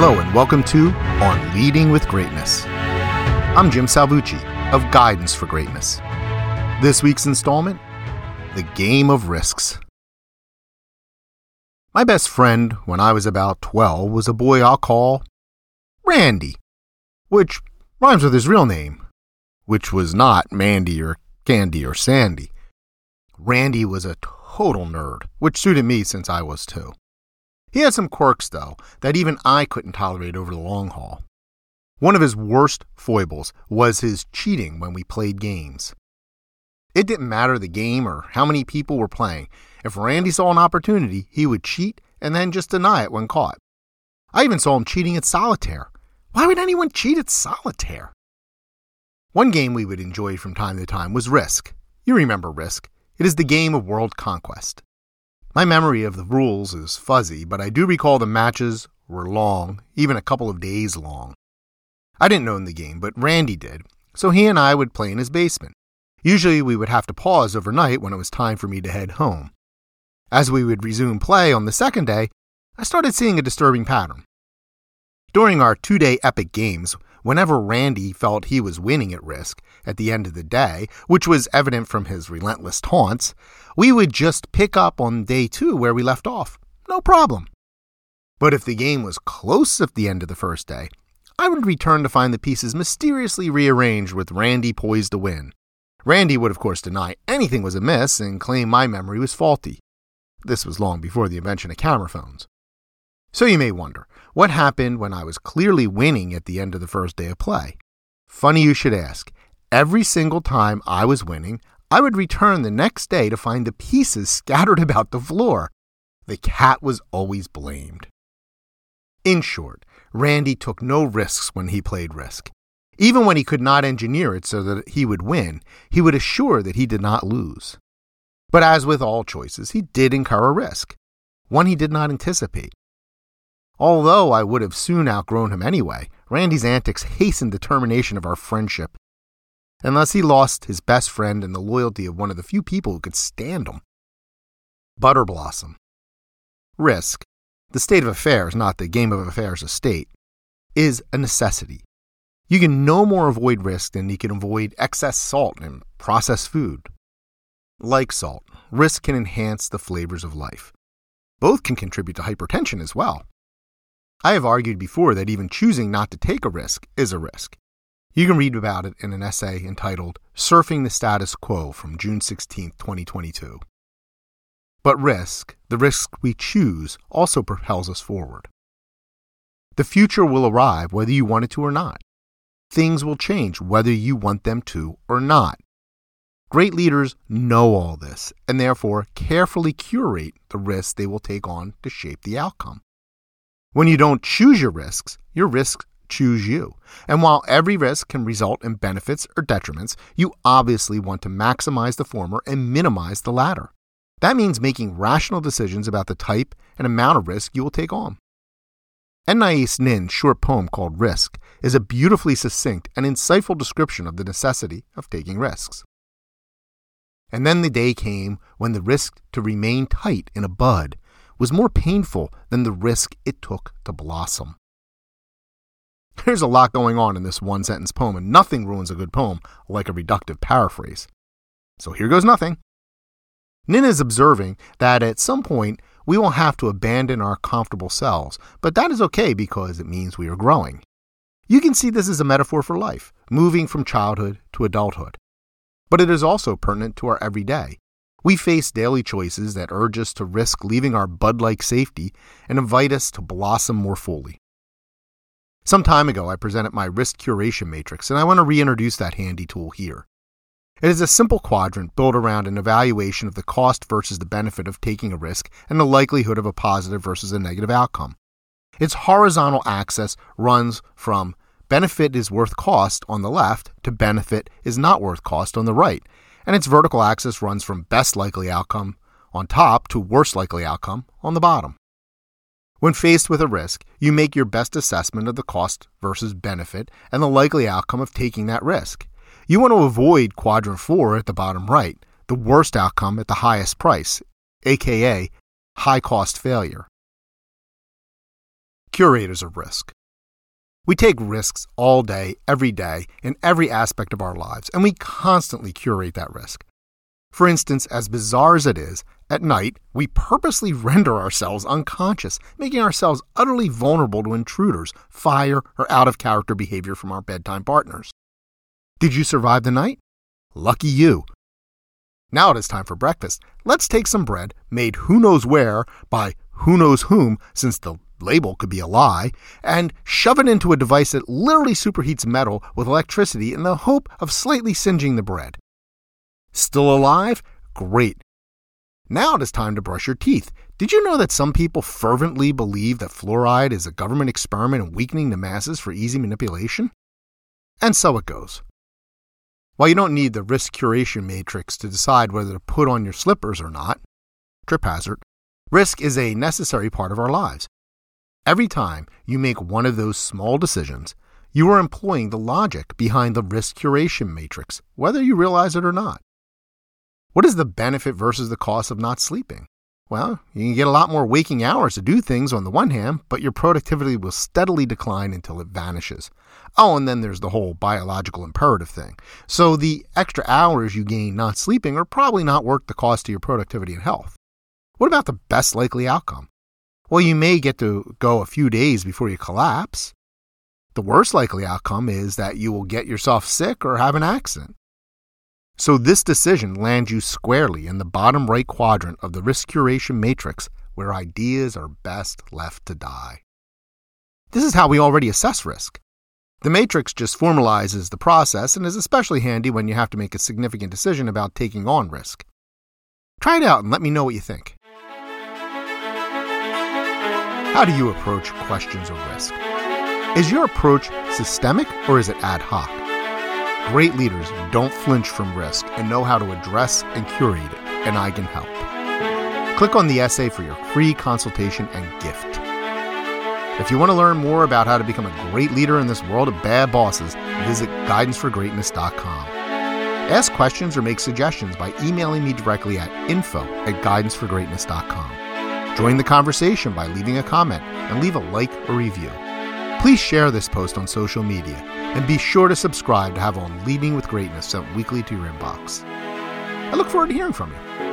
Hello, and welcome to On Leading with Greatness. I'm Jim Salvucci of Guidance for Greatness. This week's installment The Game of Risks. My best friend when I was about 12 was a boy I'll call Randy, which rhymes with his real name, which was not Mandy or Candy or Sandy. Randy was a total nerd, which suited me since I was too. He had some quirks, though, that even I couldn't tolerate over the long haul. One of his worst foibles was his cheating when we played games. It didn't matter the game or how many people were playing. If Randy saw an opportunity, he would cheat and then just deny it when caught. I even saw him cheating at solitaire. Why would anyone cheat at solitaire? One game we would enjoy from time to time was Risk. You remember Risk. It is the game of world conquest. My memory of the rules is fuzzy, but I do recall the matches were long, even a couple of days long. I didn't own the game, but Randy did, so he and I would play in his basement. Usually we would have to pause overnight when it was time for me to head home. As we would resume play on the second day, I started seeing a disturbing pattern. During our two day epic games, whenever Randy felt he was winning at risk at the end of the day, which was evident from his relentless taunts, we would just pick up on day two where we left off. No problem. But if the game was close at the end of the first day, I would return to find the pieces mysteriously rearranged with Randy poised to win. Randy would, of course, deny anything was amiss and claim my memory was faulty. This was long before the invention of camera phones. So you may wonder, what happened when I was clearly winning at the end of the first day of play? Funny you should ask. Every single time I was winning, I would return the next day to find the pieces scattered about the floor. The cat was always blamed. In short, Randy took no risks when he played Risk. Even when he could not engineer it so that he would win, he would assure that he did not lose. But as with all choices, he did incur a risk, one he did not anticipate. Although I would have soon outgrown him anyway, Randy's antics hastened the termination of our friendship. Unless he lost his best friend and the loyalty of one of the few people who could stand him. Butter Blossom. Risk, the state of affairs, not the game of affairs a state, is a necessity. You can no more avoid risk than you can avoid excess salt in processed food. Like salt, risk can enhance the flavors of life. Both can contribute to hypertension as well. I have argued before that even choosing not to take a risk is a risk. You can read about it in an essay entitled Surfing the Status Quo from June 16, 2022. But risk, the risk we choose, also propels us forward. The future will arrive whether you want it to or not. Things will change whether you want them to or not. Great leaders know all this and therefore carefully curate the risks they will take on to shape the outcome. When you don't choose your risks, your risks choose you. And while every risk can result in benefits or detriments, you obviously want to maximize the former and minimize the latter. That means making rational decisions about the type and amount of risk you will take on. Anais Nin's short poem called Risk is a beautifully succinct and insightful description of the necessity of taking risks. And then the day came when the risk to remain tight in a bud was more painful than the risk it took to blossom. There's a lot going on in this one sentence poem, and nothing ruins a good poem like a reductive paraphrase. So here goes nothing. Nin is observing that at some point we will have to abandon our comfortable selves, but that is okay because it means we are growing. You can see this as a metaphor for life, moving from childhood to adulthood. But it is also pertinent to our everyday. We face daily choices that urge us to risk leaving our bud like safety and invite us to blossom more fully. Some time ago, I presented my risk curation matrix, and I want to reintroduce that handy tool here. It is a simple quadrant built around an evaluation of the cost versus the benefit of taking a risk and the likelihood of a positive versus a negative outcome. Its horizontal axis runs from benefit is worth cost on the left to benefit is not worth cost on the right, and its vertical axis runs from best likely outcome on top to worst likely outcome on the bottom. When faced with a risk, you make your best assessment of the cost versus benefit and the likely outcome of taking that risk. You want to avoid quadrant 4 at the bottom right, the worst outcome at the highest price, aka high cost failure. curators of risk. We take risks all day, every day, in every aspect of our lives, and we constantly curate that risk. For instance, as bizarre as it is, at night we purposely render ourselves unconscious, making ourselves utterly vulnerable to intruders, fire, or out of character behavior from our bedtime partners. Did you survive the night? Lucky you. Now it is time for breakfast. Let's take some bread, made who knows where by who knows whom, since the label could be a lie, and shove it into a device that literally superheats metal with electricity in the hope of slightly singeing the bread. Still alive? Great. Now it is time to brush your teeth. Did you know that some people fervently believe that fluoride is a government experiment in weakening the masses for easy manipulation? And so it goes. While you don't need the risk curation matrix to decide whether to put on your slippers or not, trip hazard, risk is a necessary part of our lives. Every time you make one of those small decisions, you are employing the logic behind the risk curation matrix, whether you realize it or not. What is the benefit versus the cost of not sleeping? Well, you can get a lot more waking hours to do things on the one hand, but your productivity will steadily decline until it vanishes. Oh, and then there's the whole biological imperative thing. So the extra hours you gain not sleeping are probably not worth the cost to your productivity and health. What about the best likely outcome? Well, you may get to go a few days before you collapse. The worst likely outcome is that you will get yourself sick or have an accident. So, this decision lands you squarely in the bottom right quadrant of the risk curation matrix where ideas are best left to die. This is how we already assess risk. The matrix just formalizes the process and is especially handy when you have to make a significant decision about taking on risk. Try it out and let me know what you think. How do you approach questions of risk? Is your approach systemic or is it ad hoc? Great leaders don't flinch from risk and know how to address and curate it, and I can help. Click on the essay for your free consultation and gift. If you want to learn more about how to become a great leader in this world of bad bosses, visit guidanceforgreatness.com. Ask questions or make suggestions by emailing me directly at info at guidanceforgreatness.com. Join the conversation by leaving a comment and leave a like or review. Please share this post on social media and be sure to subscribe to have on Leading with Greatness sent weekly to your inbox. I look forward to hearing from you.